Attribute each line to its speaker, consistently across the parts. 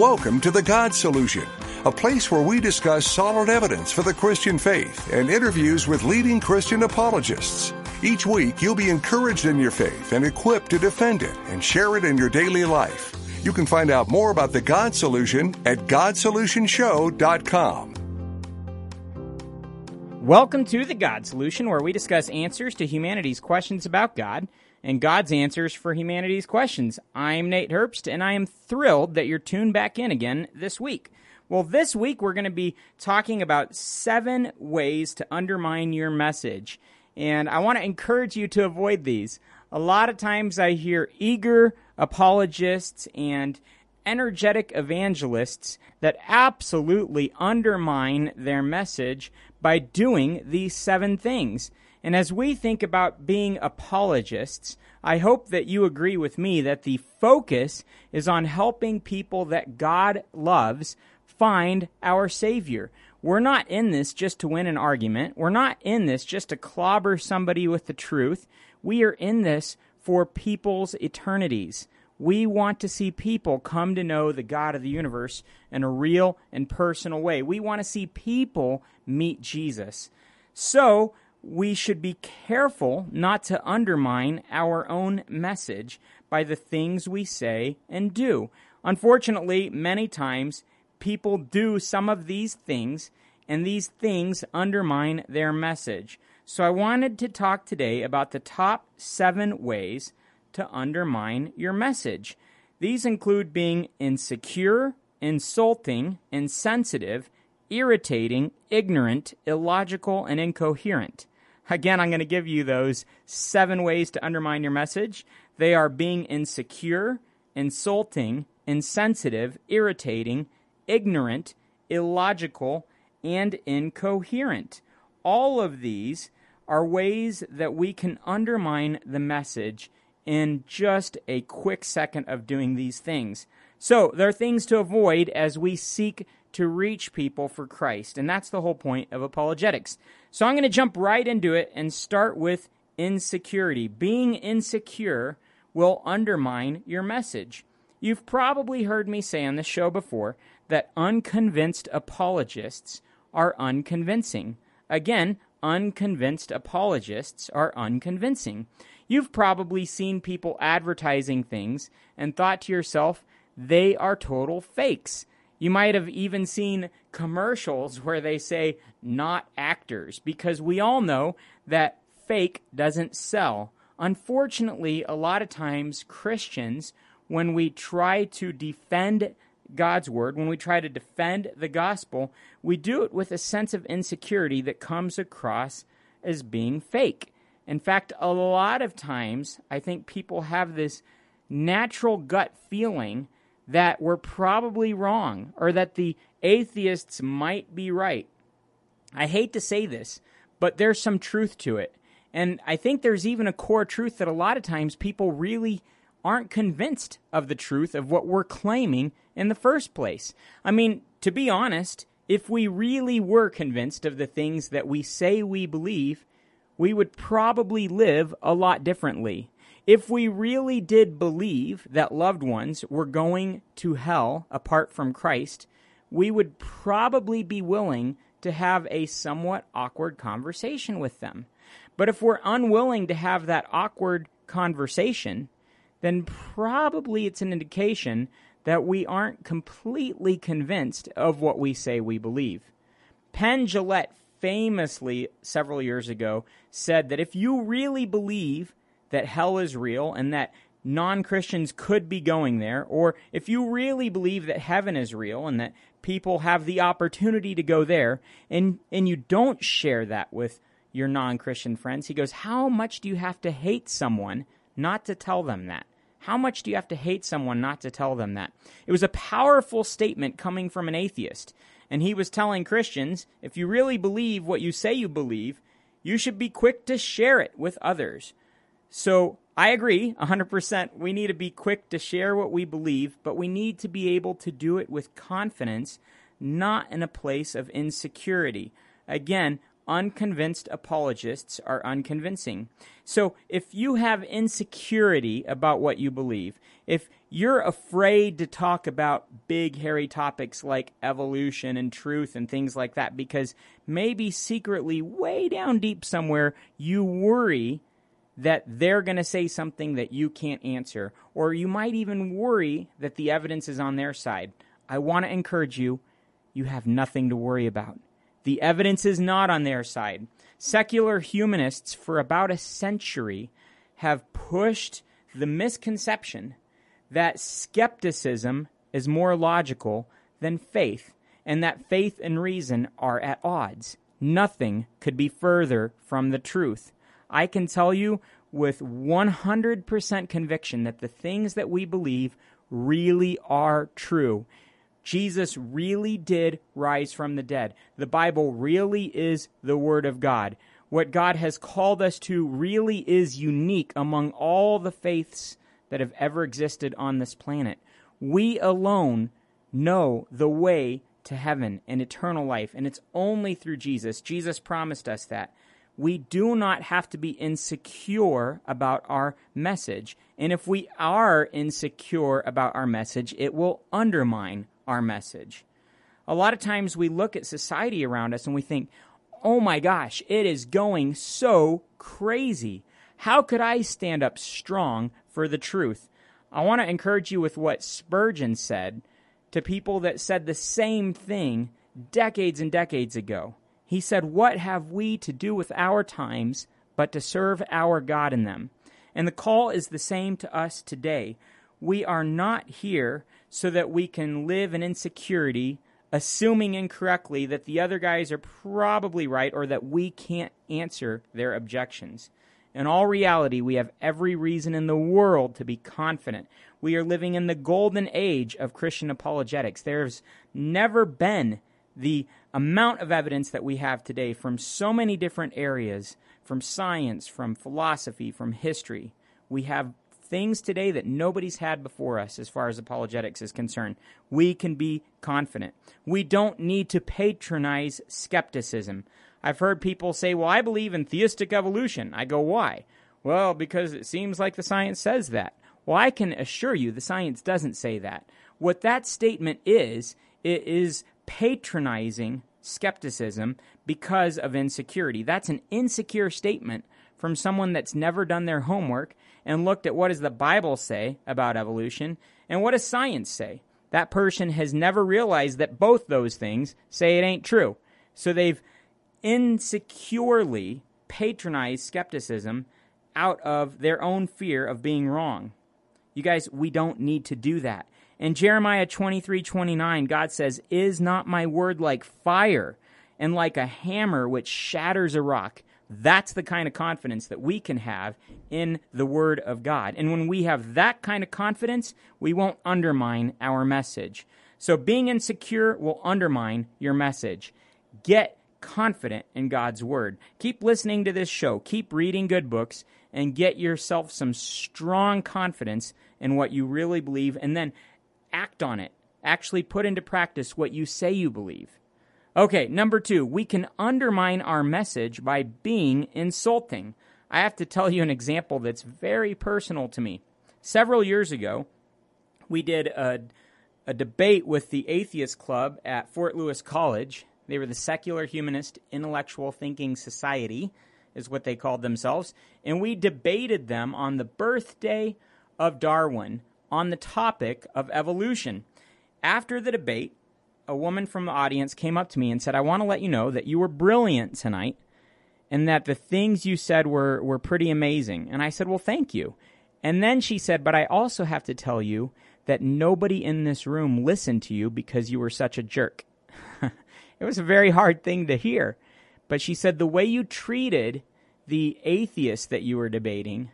Speaker 1: Welcome to The God Solution, a place where we discuss solid evidence for the Christian faith and interviews with leading Christian apologists. Each week, you'll be encouraged in your faith and equipped to defend it and share it in your daily life. You can find out more about The God Solution at GodSolutionShow.com.
Speaker 2: Welcome to The God Solution, where we discuss answers to humanity's questions about God and God's answers for humanity's questions. I'm Nate Herbst, and I am thrilled that you're tuned back in again this week. Well, this week we're going to be talking about seven ways to undermine your message. And I want to encourage you to avoid these. A lot of times I hear eager apologists and energetic evangelists that absolutely undermine their message by doing these seven things. And as we think about being apologists, I hope that you agree with me that the focus is on helping people that God loves find our Savior. We're not in this just to win an argument. We're not in this just to clobber somebody with the truth. We are in this for people's eternities. We want to see people come to know the God of the universe in a real and personal way. We want to see people meet Jesus. So, we should be careful not to undermine our own message by the things we say and do. Unfortunately, many times people do some of these things, and these things undermine their message. So, I wanted to talk today about the top seven ways to undermine your message. These include being insecure, insulting, insensitive, irritating, ignorant, illogical, and incoherent. Again, I'm going to give you those seven ways to undermine your message. They are being insecure, insulting, insensitive, irritating, ignorant, illogical, and incoherent. All of these are ways that we can undermine the message in just a quick second of doing these things. So, there are things to avoid as we seek to reach people for Christ. And that's the whole point of apologetics. So I'm going to jump right into it and start with insecurity. Being insecure will undermine your message. You've probably heard me say on the show before that unconvinced apologists are unconvincing. Again, unconvinced apologists are unconvincing. You've probably seen people advertising things and thought to yourself, they are total fakes. You might have even seen commercials where they say not actors because we all know that fake doesn't sell. Unfortunately, a lot of times Christians, when we try to defend God's word, when we try to defend the gospel, we do it with a sense of insecurity that comes across as being fake. In fact, a lot of times, I think people have this natural gut feeling that we're probably wrong or that the atheists might be right. I hate to say this, but there's some truth to it. And I think there's even a core truth that a lot of times people really aren't convinced of the truth of what we're claiming in the first place. I mean, to be honest, if we really were convinced of the things that we say we believe, we would probably live a lot differently. If we really did believe that loved ones were going to hell apart from Christ, we would probably be willing to have a somewhat awkward conversation with them. But if we're unwilling to have that awkward conversation, then probably it's an indication that we aren't completely convinced of what we say we believe. Penn Jillette famously, several years ago, said that if you really believe that hell is real and that non Christians could be going there, or if you really believe that heaven is real and that people have the opportunity to go there, and, and you don't share that with your non Christian friends, he goes, How much do you have to hate someone not to tell them that? How much do you have to hate someone not to tell them that? It was a powerful statement coming from an atheist. And he was telling Christians if you really believe what you say you believe, you should be quick to share it with others. So I agree 100%. We need to be quick to share what we believe, but we need to be able to do it with confidence, not in a place of insecurity. Again, unconvinced apologists are unconvincing. So if you have insecurity about what you believe, if you're afraid to talk about big, hairy topics like evolution and truth and things like that, because maybe secretly, way down deep somewhere, you worry that they're going to say something that you can't answer, or you might even worry that the evidence is on their side. I want to encourage you, you have nothing to worry about. The evidence is not on their side. Secular humanists, for about a century, have pushed the misconception that skepticism is more logical than faith, and that faith and reason are at odds. Nothing could be further from the truth. I can tell you with 100% conviction that the things that we believe really are true. Jesus really did rise from the dead. The Bible really is the Word of God. What God has called us to really is unique among all the faiths that have ever existed on this planet. We alone know the way to heaven and eternal life, and it's only through Jesus. Jesus promised us that. We do not have to be insecure about our message. And if we are insecure about our message, it will undermine our message. A lot of times we look at society around us and we think, oh my gosh, it is going so crazy. How could I stand up strong for the truth? I want to encourage you with what Spurgeon said to people that said the same thing decades and decades ago. He said, What have we to do with our times but to serve our God in them? And the call is the same to us today. We are not here so that we can live in insecurity, assuming incorrectly that the other guys are probably right or that we can't answer their objections. In all reality, we have every reason in the world to be confident. We are living in the golden age of Christian apologetics. There's never been the amount of evidence that we have today from so many different areas from science, from philosophy, from history. We have things today that nobody's had before us as far as apologetics is concerned. We can be confident. We don't need to patronize skepticism. I've heard people say, Well, I believe in theistic evolution. I go, Why? Well, because it seems like the science says that. Well, I can assure you the science doesn't say that. What that statement is, it is patronizing skepticism because of insecurity. That's an insecure statement from someone that's never done their homework and looked at what does the Bible say about evolution and what does science say. That person has never realized that both those things say it ain't true. So they've insecurely patronized skepticism out of their own fear of being wrong. You guys, we don't need to do that. In Jeremiah 23 29, God says, Is not my word like fire and like a hammer which shatters a rock? That's the kind of confidence that we can have in the Word of God. And when we have that kind of confidence, we won't undermine our message. So being insecure will undermine your message. Get confident in God's Word. Keep listening to this show, keep reading good books, and get yourself some strong confidence in what you really believe, and then act on it. Actually put into practice what you say you believe. Okay, number two, we can undermine our message by being insulting. I have to tell you an example that's very personal to me. Several years ago, we did a, a debate with the Atheist Club at Fort Lewis College. They were the Secular Humanist Intellectual Thinking Society, is what they called themselves. And we debated them on the birthday of Darwin on the topic of evolution. After the debate, a woman from the audience came up to me and said, I want to let you know that you were brilliant tonight and that the things you said were, were pretty amazing. And I said, Well, thank you. And then she said, But I also have to tell you that nobody in this room listened to you because you were such a jerk. it was a very hard thing to hear. But she said, The way you treated the atheist that you were debating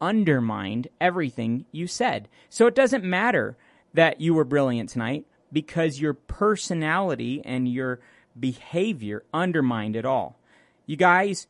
Speaker 2: undermined everything you said. So it doesn't matter that you were brilliant tonight because your personality and your behavior undermined it all. You guys,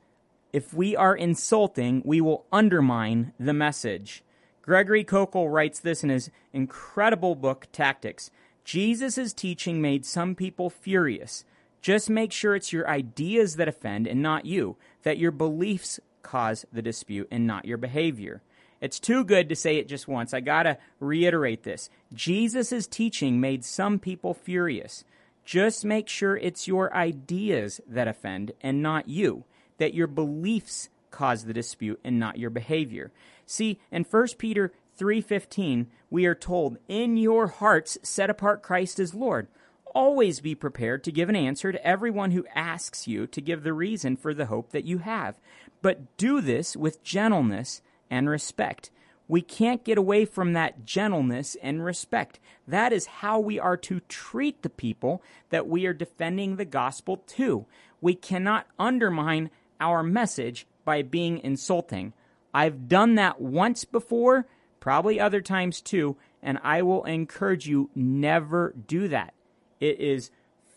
Speaker 2: if we are insulting, we will undermine the message. Gregory Koukl writes this in his incredible book, Tactics. Jesus' teaching made some people furious. Just make sure it's your ideas that offend and not you, that your beliefs cause the dispute and not your behavior. It's too good to say it just once. I gotta reiterate this. Jesus' teaching made some people furious. Just make sure it's your ideas that offend and not you, that your beliefs cause the dispute and not your behavior. See, in 1 Peter 3:15, we are told, "In your hearts set apart Christ as Lord." Always be prepared to give an answer to everyone who asks you to give the reason for the hope that you have. But do this with gentleness and respect. We can't get away from that gentleness and respect. That is how we are to treat the people that we are defending the gospel to. We cannot undermine our message by being insulting. I've done that once before, probably other times too, and I will encourage you never do that. It is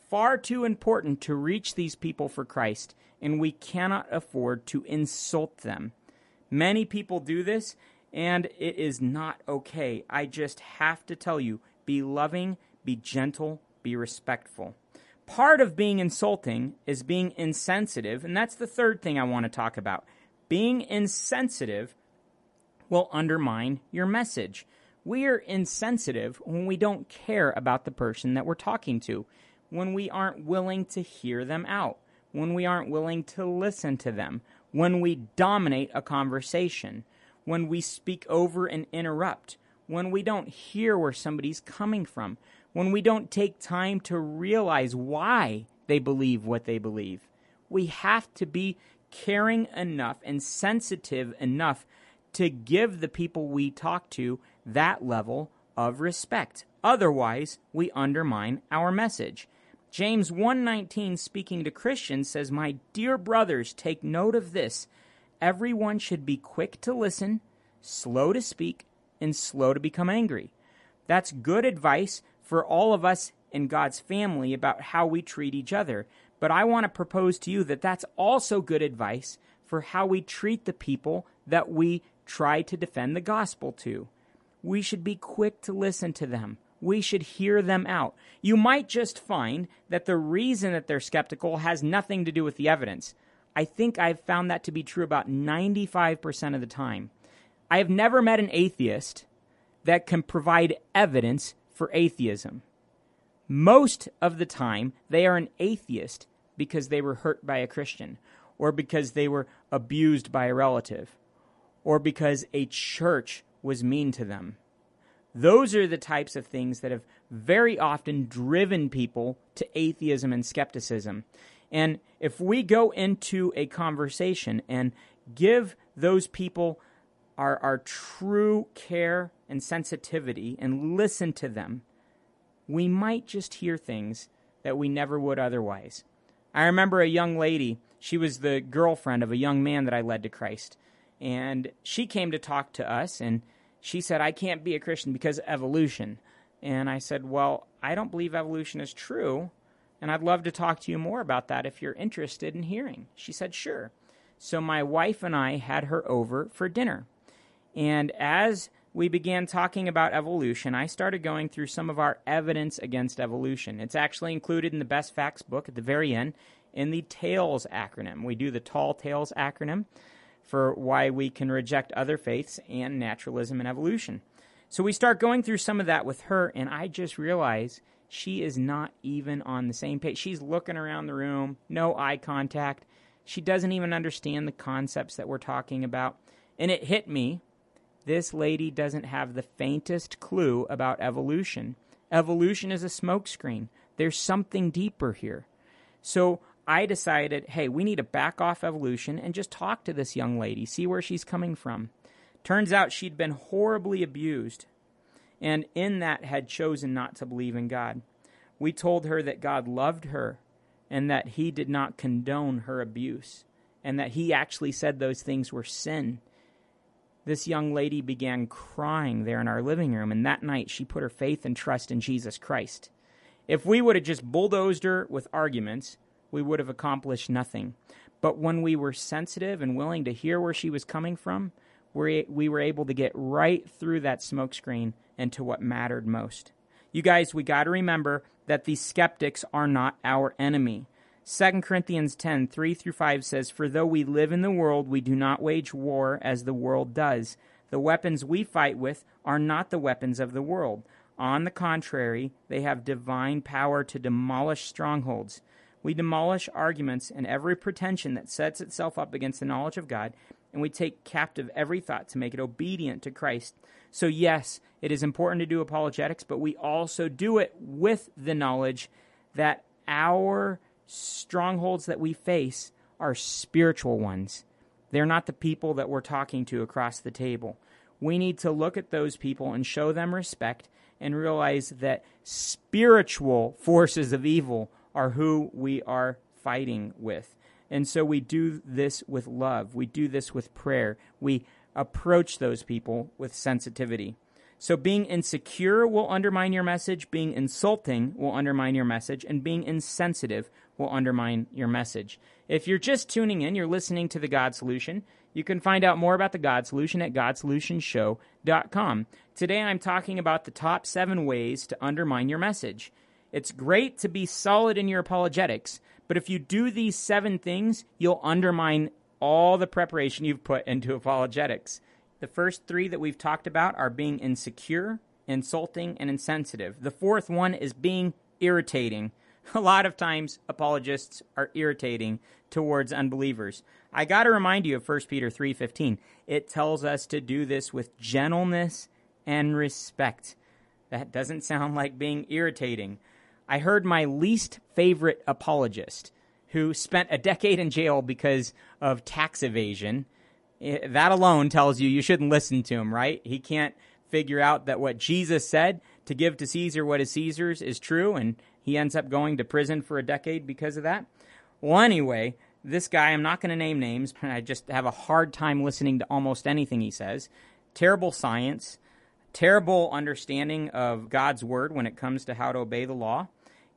Speaker 2: far too important to reach these people for Christ, and we cannot afford to insult them. Many people do this, and it is not okay. I just have to tell you be loving, be gentle, be respectful. Part of being insulting is being insensitive, and that's the third thing I want to talk about. Being insensitive will undermine your message. We are insensitive when we don't care about the person that we're talking to, when we aren't willing to hear them out, when we aren't willing to listen to them, when we dominate a conversation, when we speak over and interrupt, when we don't hear where somebody's coming from, when we don't take time to realize why they believe what they believe. We have to be caring enough and sensitive enough to give the people we talk to that level of respect. Otherwise, we undermine our message. James 1:19 speaking to Christians says, "My dear brothers, take note of this. Everyone should be quick to listen, slow to speak, and slow to become angry." That's good advice for all of us in God's family about how we treat each other. But I want to propose to you that that's also good advice for how we treat the people that we try to defend the gospel to. We should be quick to listen to them we should hear them out. You might just find that the reason that they're skeptical has nothing to do with the evidence. I think I've found that to be true about 95% of the time. I have never met an atheist that can provide evidence for atheism. Most of the time, they are an atheist because they were hurt by a Christian, or because they were abused by a relative, or because a church was mean to them. Those are the types of things that have very often driven people to atheism and skepticism. And if we go into a conversation and give those people our, our true care and sensitivity and listen to them, we might just hear things that we never would otherwise. I remember a young lady, she was the girlfriend of a young man that I led to Christ. And she came to talk to us, and she said, I can't be a Christian because of evolution. And I said, Well, I don't believe evolution is true. And I'd love to talk to you more about that if you're interested in hearing. She said, Sure. So my wife and I had her over for dinner. And as we began talking about evolution, I started going through some of our evidence against evolution. It's actually included in the Best Facts book at the very end in the TAILS acronym. We do the Tall Tales acronym for why we can reject other faiths and naturalism and evolution. So we start going through some of that with her, and I just realize she is not even on the same page. She's looking around the room, no eye contact. She doesn't even understand the concepts that we're talking about. And it hit me this lady doesn't have the faintest clue about evolution. Evolution is a smokescreen. There's something deeper here. So I decided, hey, we need to back off evolution and just talk to this young lady, see where she's coming from. Turns out she'd been horribly abused and in that had chosen not to believe in God. We told her that God loved her and that he did not condone her abuse and that he actually said those things were sin. This young lady began crying there in our living room, and that night she put her faith and trust in Jesus Christ. If we would have just bulldozed her with arguments, we would have accomplished nothing. But when we were sensitive and willing to hear where she was coming from, we we were able to get right through that smokescreen and to what mattered most. You guys, we got to remember that the skeptics are not our enemy. 2 Corinthians 10 3 through 5 says, For though we live in the world, we do not wage war as the world does. The weapons we fight with are not the weapons of the world. On the contrary, they have divine power to demolish strongholds. We demolish arguments and every pretension that sets itself up against the knowledge of God, and we take captive every thought to make it obedient to Christ. So, yes, it is important to do apologetics, but we also do it with the knowledge that our strongholds that we face are spiritual ones. They're not the people that we're talking to across the table. We need to look at those people and show them respect and realize that spiritual forces of evil are who we are fighting with. And so we do this with love. We do this with prayer. We approach those people with sensitivity. So being insecure will undermine your message, being insulting will undermine your message, and being insensitive will undermine your message. If you're just tuning in, you're listening to the God Solution. You can find out more about the God Solution at godsolutionshow.com. Today I'm talking about the top seven ways to undermine your message. It's great to be solid in your apologetics, but if you do these seven things, you'll undermine all the preparation you've put into apologetics. The first three that we've talked about are being insecure, insulting, and insensitive. The fourth one is being irritating. A lot of times, apologists are irritating towards unbelievers. I got to remind you of 1 Peter 3:15. It tells us to do this with gentleness and respect. That doesn't sound like being irritating. I heard my least favorite apologist, who spent a decade in jail because of tax evasion, eh, that alone tells you you shouldn't listen to him, right? He can't figure out that what Jesus said to give to Caesar what is Caesar's is true, and he ends up going to prison for a decade because of that. Well, anyway, this guy, I'm not going to name names, but I just have a hard time listening to almost anything he says. Terrible science, terrible understanding of God's word when it comes to how to obey the law.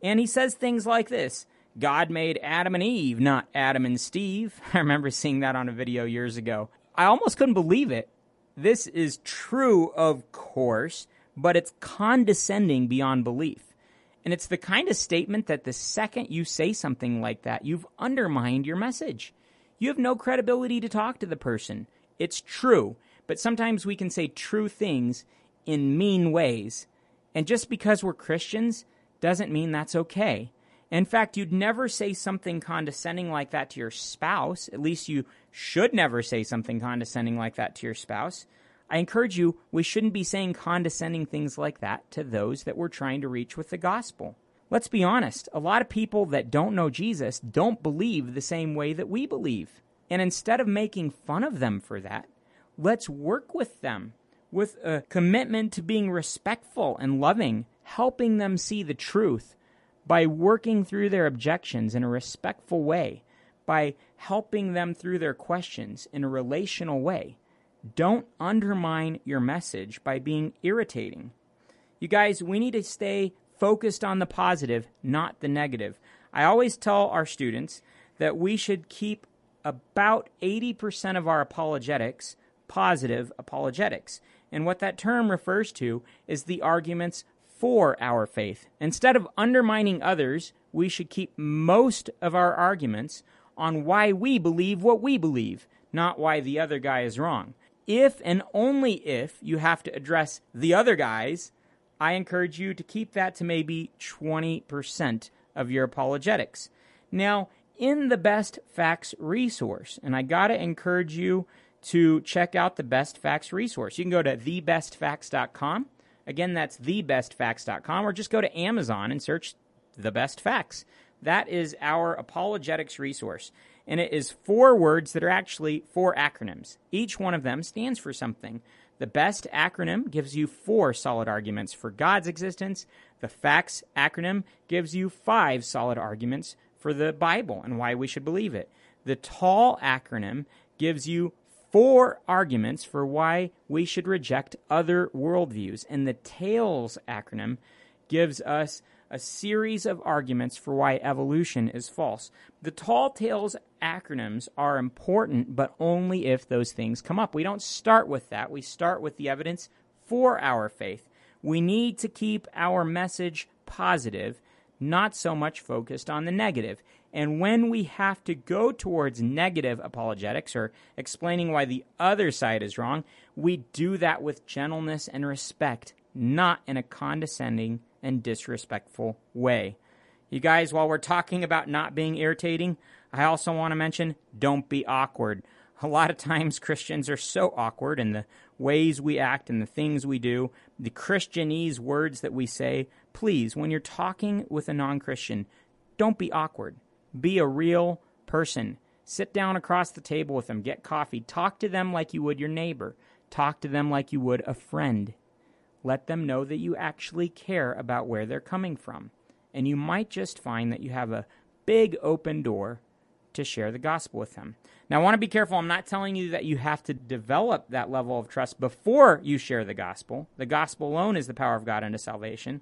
Speaker 2: And he says things like this God made Adam and Eve, not Adam and Steve. I remember seeing that on a video years ago. I almost couldn't believe it. This is true, of course, but it's condescending beyond belief. And it's the kind of statement that the second you say something like that, you've undermined your message. You have no credibility to talk to the person. It's true, but sometimes we can say true things in mean ways. And just because we're Christians doesn't mean that's okay. In fact, you'd never say something condescending like that to your spouse. At least you should never say something condescending like that to your spouse. I encourage you, we shouldn't be saying condescending things like that to those that we're trying to reach with the gospel. Let's be honest, a lot of people that don't know Jesus don't believe the same way that we believe. And instead of making fun of them for that, let's work with them with a commitment to being respectful and loving, helping them see the truth by working through their objections in a respectful way, by helping them through their questions in a relational way. Don't undermine your message by being irritating. You guys, we need to stay focused on the positive, not the negative. I always tell our students that we should keep about 80% of our apologetics positive apologetics. And what that term refers to is the arguments for our faith. Instead of undermining others, we should keep most of our arguments on why we believe what we believe, not why the other guy is wrong. If and only if you have to address the other guys, I encourage you to keep that to maybe 20% of your apologetics. Now, in the Best Facts resource, and I got to encourage you to check out the Best Facts resource. You can go to thebestfacts.com Again, that's thebestfacts.com, or just go to Amazon and search The Best Facts. That is our apologetics resource. And it is four words that are actually four acronyms. Each one of them stands for something. The BEST acronym gives you four solid arguments for God's existence. The FACTS acronym gives you five solid arguments for the Bible and why we should believe it. The TALL acronym gives you four arguments for why we should reject other worldviews. And the TAILS acronym gives us a series of arguments for why evolution is false. The tall tales acronyms are important, but only if those things come up. We don't start with that. We start with the evidence for our faith. We need to keep our message positive, not so much focused on the negative. And when we have to go towards negative apologetics or explaining why the other side is wrong, we do that with gentleness and respect, not in a condescending and disrespectful way. You guys, while we're talking about not being irritating, I also want to mention don't be awkward. A lot of times Christians are so awkward in the ways we act and the things we do, the Christianese words that we say. Please, when you're talking with a non Christian, don't be awkward. Be a real person. Sit down across the table with them, get coffee, talk to them like you would your neighbor, talk to them like you would a friend. Let them know that you actually care about where they're coming from. And you might just find that you have a big open door to share the gospel with them. Now, I want to be careful. I'm not telling you that you have to develop that level of trust before you share the gospel. The gospel alone is the power of God unto salvation.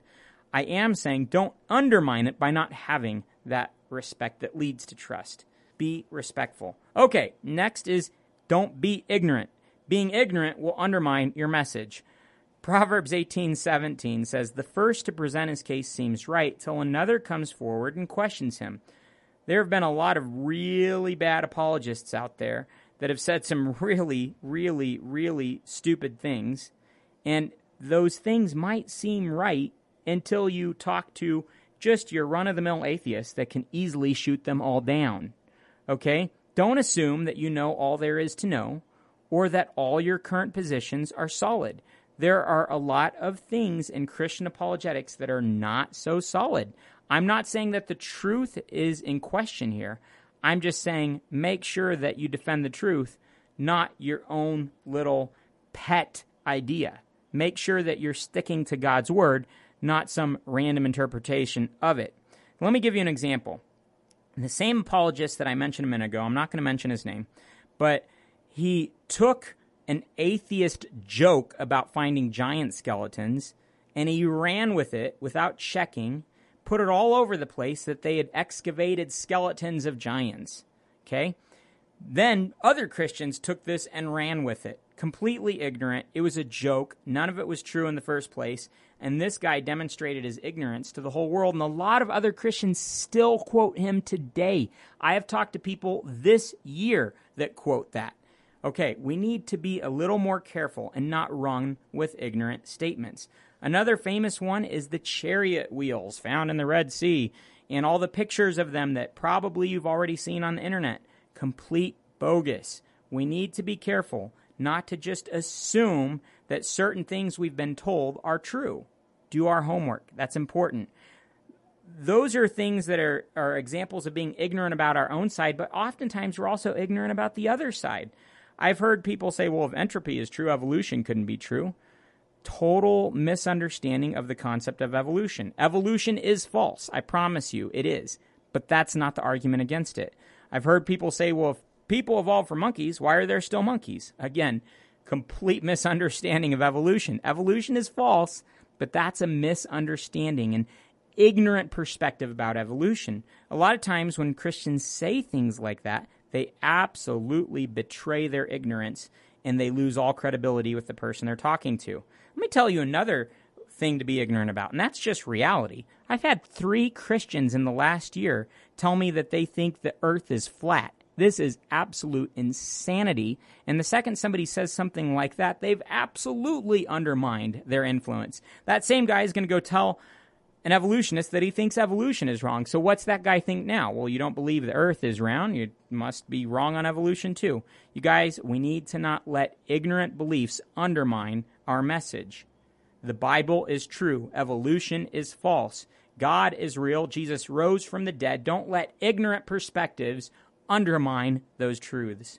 Speaker 2: I am saying don't undermine it by not having that respect that leads to trust. Be respectful. Okay, next is don't be ignorant. Being ignorant will undermine your message. Proverbs 18:17 says, "The first to present his case seems right till another comes forward and questions him." There have been a lot of really bad apologists out there that have said some really, really, really stupid things, and those things might seem right until you talk to just your run of the mill atheist that can easily shoot them all down. Okay? Don't assume that you know all there is to know or that all your current positions are solid. There are a lot of things in Christian apologetics that are not so solid. I'm not saying that the truth is in question here. I'm just saying make sure that you defend the truth, not your own little pet idea. Make sure that you're sticking to God's word not some random interpretation of it. Let me give you an example. The same apologist that I mentioned a minute ago, I'm not going to mention his name, but he took an atheist joke about finding giant skeletons and he ran with it without checking, put it all over the place that they had excavated skeletons of giants. Okay? Then other Christians took this and ran with it, completely ignorant. It was a joke. None of it was true in the first place. And this guy demonstrated his ignorance to the whole world. And a lot of other Christians still quote him today. I have talked to people this year that quote that. Okay, we need to be a little more careful and not run with ignorant statements. Another famous one is the chariot wheels found in the Red Sea and all the pictures of them that probably you've already seen on the internet. Complete bogus. We need to be careful not to just assume that certain things we've been told are true. Do our homework. That's important. Those are things that are, are examples of being ignorant about our own side, but oftentimes we're also ignorant about the other side. I've heard people say, well, if entropy is true, evolution couldn't be true. Total misunderstanding of the concept of evolution. Evolution is false. I promise you, it is. But that's not the argument against it. I've heard people say, well, if people evolved from monkeys, why are there still monkeys? Again, complete misunderstanding of evolution. Evolution is false, but that's a misunderstanding and ignorant perspective about evolution. A lot of times when Christians say things like that, they absolutely betray their ignorance and they lose all credibility with the person they're talking to. Let me tell you another thing to be ignorant about, and that's just reality. I've had three Christians in the last year tell me that they think the earth is flat. This is absolute insanity. And the second somebody says something like that, they've absolutely undermined their influence. That same guy is going to go tell an evolutionist that he thinks evolution is wrong. So what's that guy think now? Well, you don't believe the earth is round. You must be wrong on evolution too. You guys, we need to not let ignorant beliefs undermine our message. The Bible is true. Evolution is false. God is real. Jesus rose from the dead. Don't let ignorant perspectives undermine those truths.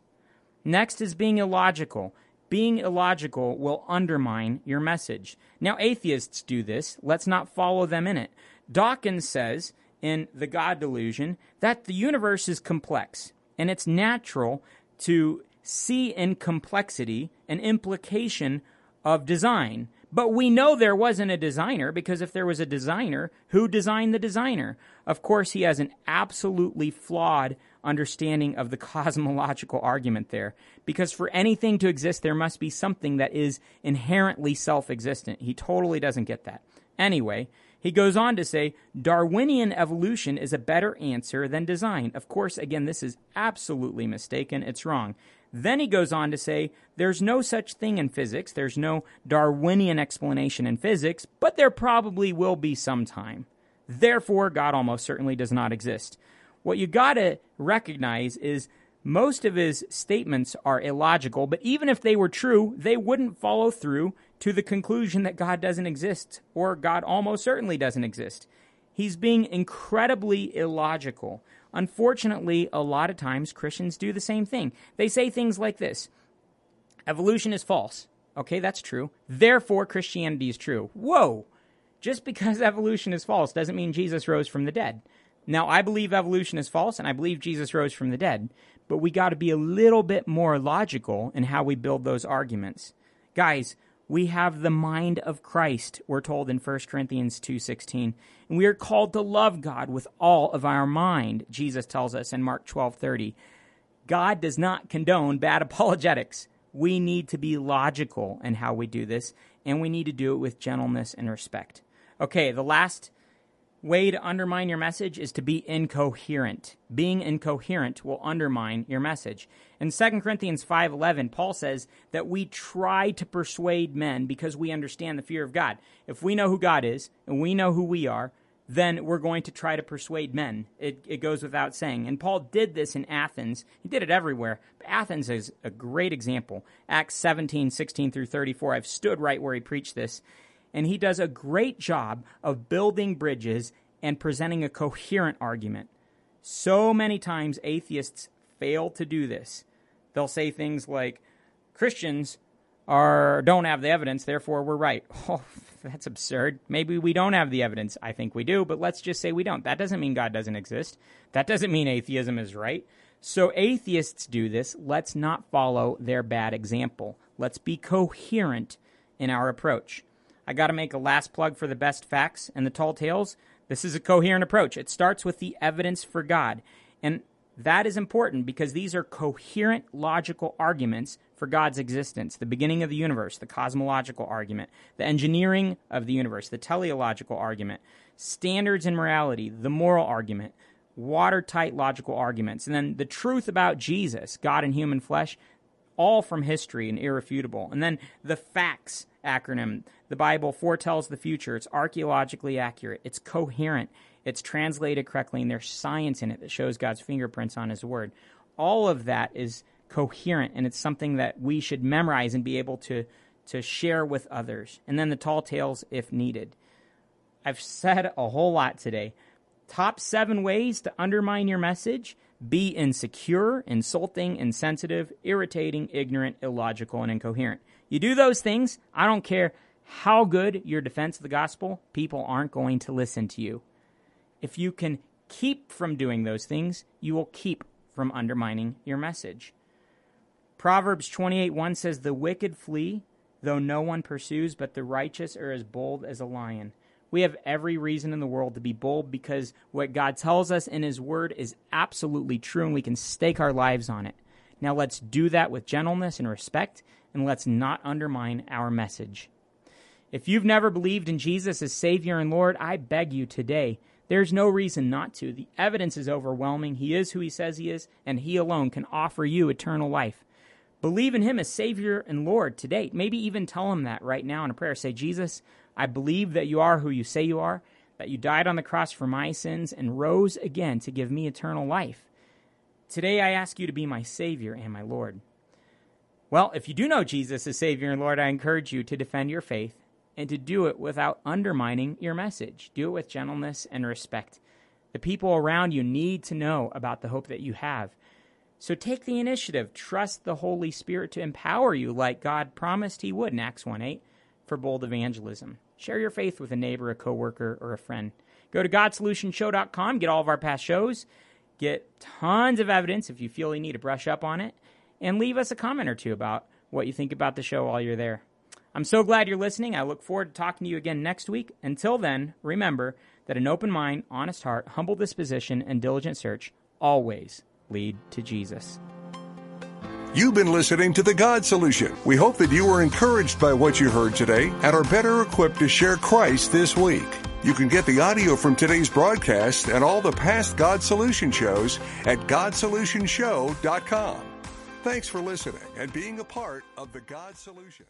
Speaker 2: Next is being illogical. Being illogical will undermine your message. Now, atheists do this. Let's not follow them in it. Dawkins says in The God Delusion that the universe is complex, and it's natural to see in complexity an implication of design. But we know there wasn't a designer because if there was a designer, who designed the designer? Of course, he has an absolutely flawed understanding of the cosmological argument there. Because for anything to exist, there must be something that is inherently self existent. He totally doesn't get that. Anyway, he goes on to say Darwinian evolution is a better answer than design. Of course, again, this is absolutely mistaken. It's wrong. Then he goes on to say there's no such thing in physics. There's no Darwinian explanation in physics, but there probably will be sometime. Therefore, God almost certainly does not exist. What you got to recognize is most of his statements are illogical, but even if they were true, they wouldn't follow through to the conclusion that God doesn't exist or God almost certainly doesn't exist. He's being incredibly illogical. Unfortunately, a lot of times Christians do the same thing. They say things like this Evolution is false. Okay, that's true. Therefore, Christianity is true. Whoa! Just because evolution is false doesn't mean Jesus rose from the dead. Now, I believe evolution is false and I believe Jesus rose from the dead, but we got to be a little bit more logical in how we build those arguments. Guys, we have the mind of Christ, we're told in 1 Corinthians 2:16. And we are called to love God with all of our mind, Jesus tells us in Mark 12:30. God does not condone bad apologetics. We need to be logical in how we do this, and we need to do it with gentleness and respect. Okay, the last way to undermine your message is to be incoherent. Being incoherent will undermine your message. In 2 Corinthians 5:11, Paul says that we try to persuade men because we understand the fear of God. If we know who God is and we know who we are, then we're going to try to persuade men. It, it goes without saying. And Paul did this in Athens. He did it everywhere. But Athens is a great example. Acts 17, 16 through 34. I've stood right where he preached this and he does a great job of building bridges and presenting a coherent argument. So many times atheists fail to do this. They'll say things like Christians are don't have the evidence, therefore we're right. Oh, that's absurd. Maybe we don't have the evidence. I think we do, but let's just say we don't. That doesn't mean God doesn't exist. That doesn't mean atheism is right. So atheists do this. Let's not follow their bad example. Let's be coherent in our approach. I got to make a last plug for the best facts and the tall tales. This is a coherent approach. It starts with the evidence for God. And that is important because these are coherent logical arguments for God's existence the beginning of the universe, the cosmological argument, the engineering of the universe, the teleological argument, standards in morality, the moral argument, watertight logical arguments, and then the truth about Jesus, God in human flesh, all from history and irrefutable. And then the facts acronym. The Bible foretells the future. It's archaeologically accurate. It's coherent. It's translated correctly, and there's science in it that shows God's fingerprints on His Word. All of that is coherent, and it's something that we should memorize and be able to, to share with others. And then the tall tales if needed. I've said a whole lot today. Top seven ways to undermine your message be insecure, insulting, insensitive, irritating, ignorant, illogical, and incoherent. You do those things, I don't care how good your defense of the gospel, people aren't going to listen to you. If you can keep from doing those things, you will keep from undermining your message. Proverbs 28 1 says, The wicked flee, though no one pursues, but the righteous are as bold as a lion. We have every reason in the world to be bold because what God tells us in His Word is absolutely true and we can stake our lives on it. Now let's do that with gentleness and respect and let's not undermine our message. If you've never believed in Jesus as Savior and Lord, I beg you today, there's no reason not to. The evidence is overwhelming. He is who He says He is, and He alone can offer you eternal life. Believe in Him as Savior and Lord today. Maybe even tell Him that right now in a prayer. Say, Jesus, I believe that you are who you say you are, that you died on the cross for my sins and rose again to give me eternal life. Today I ask you to be my Savior and my Lord. Well, if you do know Jesus as Savior and Lord, I encourage you to defend your faith and to do it without undermining your message. Do it with gentleness and respect. The people around you need to know about the hope that you have. So take the initiative. Trust the Holy Spirit to empower you like God promised He would in Acts 1 8 for bold evangelism. Share your faith with a neighbor, a coworker, or a friend. Go to GodSolutionShow.com, get all of our past shows, get tons of evidence if you feel you need to brush up on it, and leave us a comment or two about what you think about the show while you're there. I'm so glad you're listening. I look forward to talking to you again next week. Until then, remember that an open mind, honest heart, humble disposition, and diligent search always lead to Jesus.
Speaker 1: You've been listening to The God Solution. We hope that you were encouraged by what you heard today and are better equipped to share Christ this week. You can get the audio from today's broadcast and all the past God Solution shows at GodSolutionShow.com. Thanks for listening and being a part of The God Solution.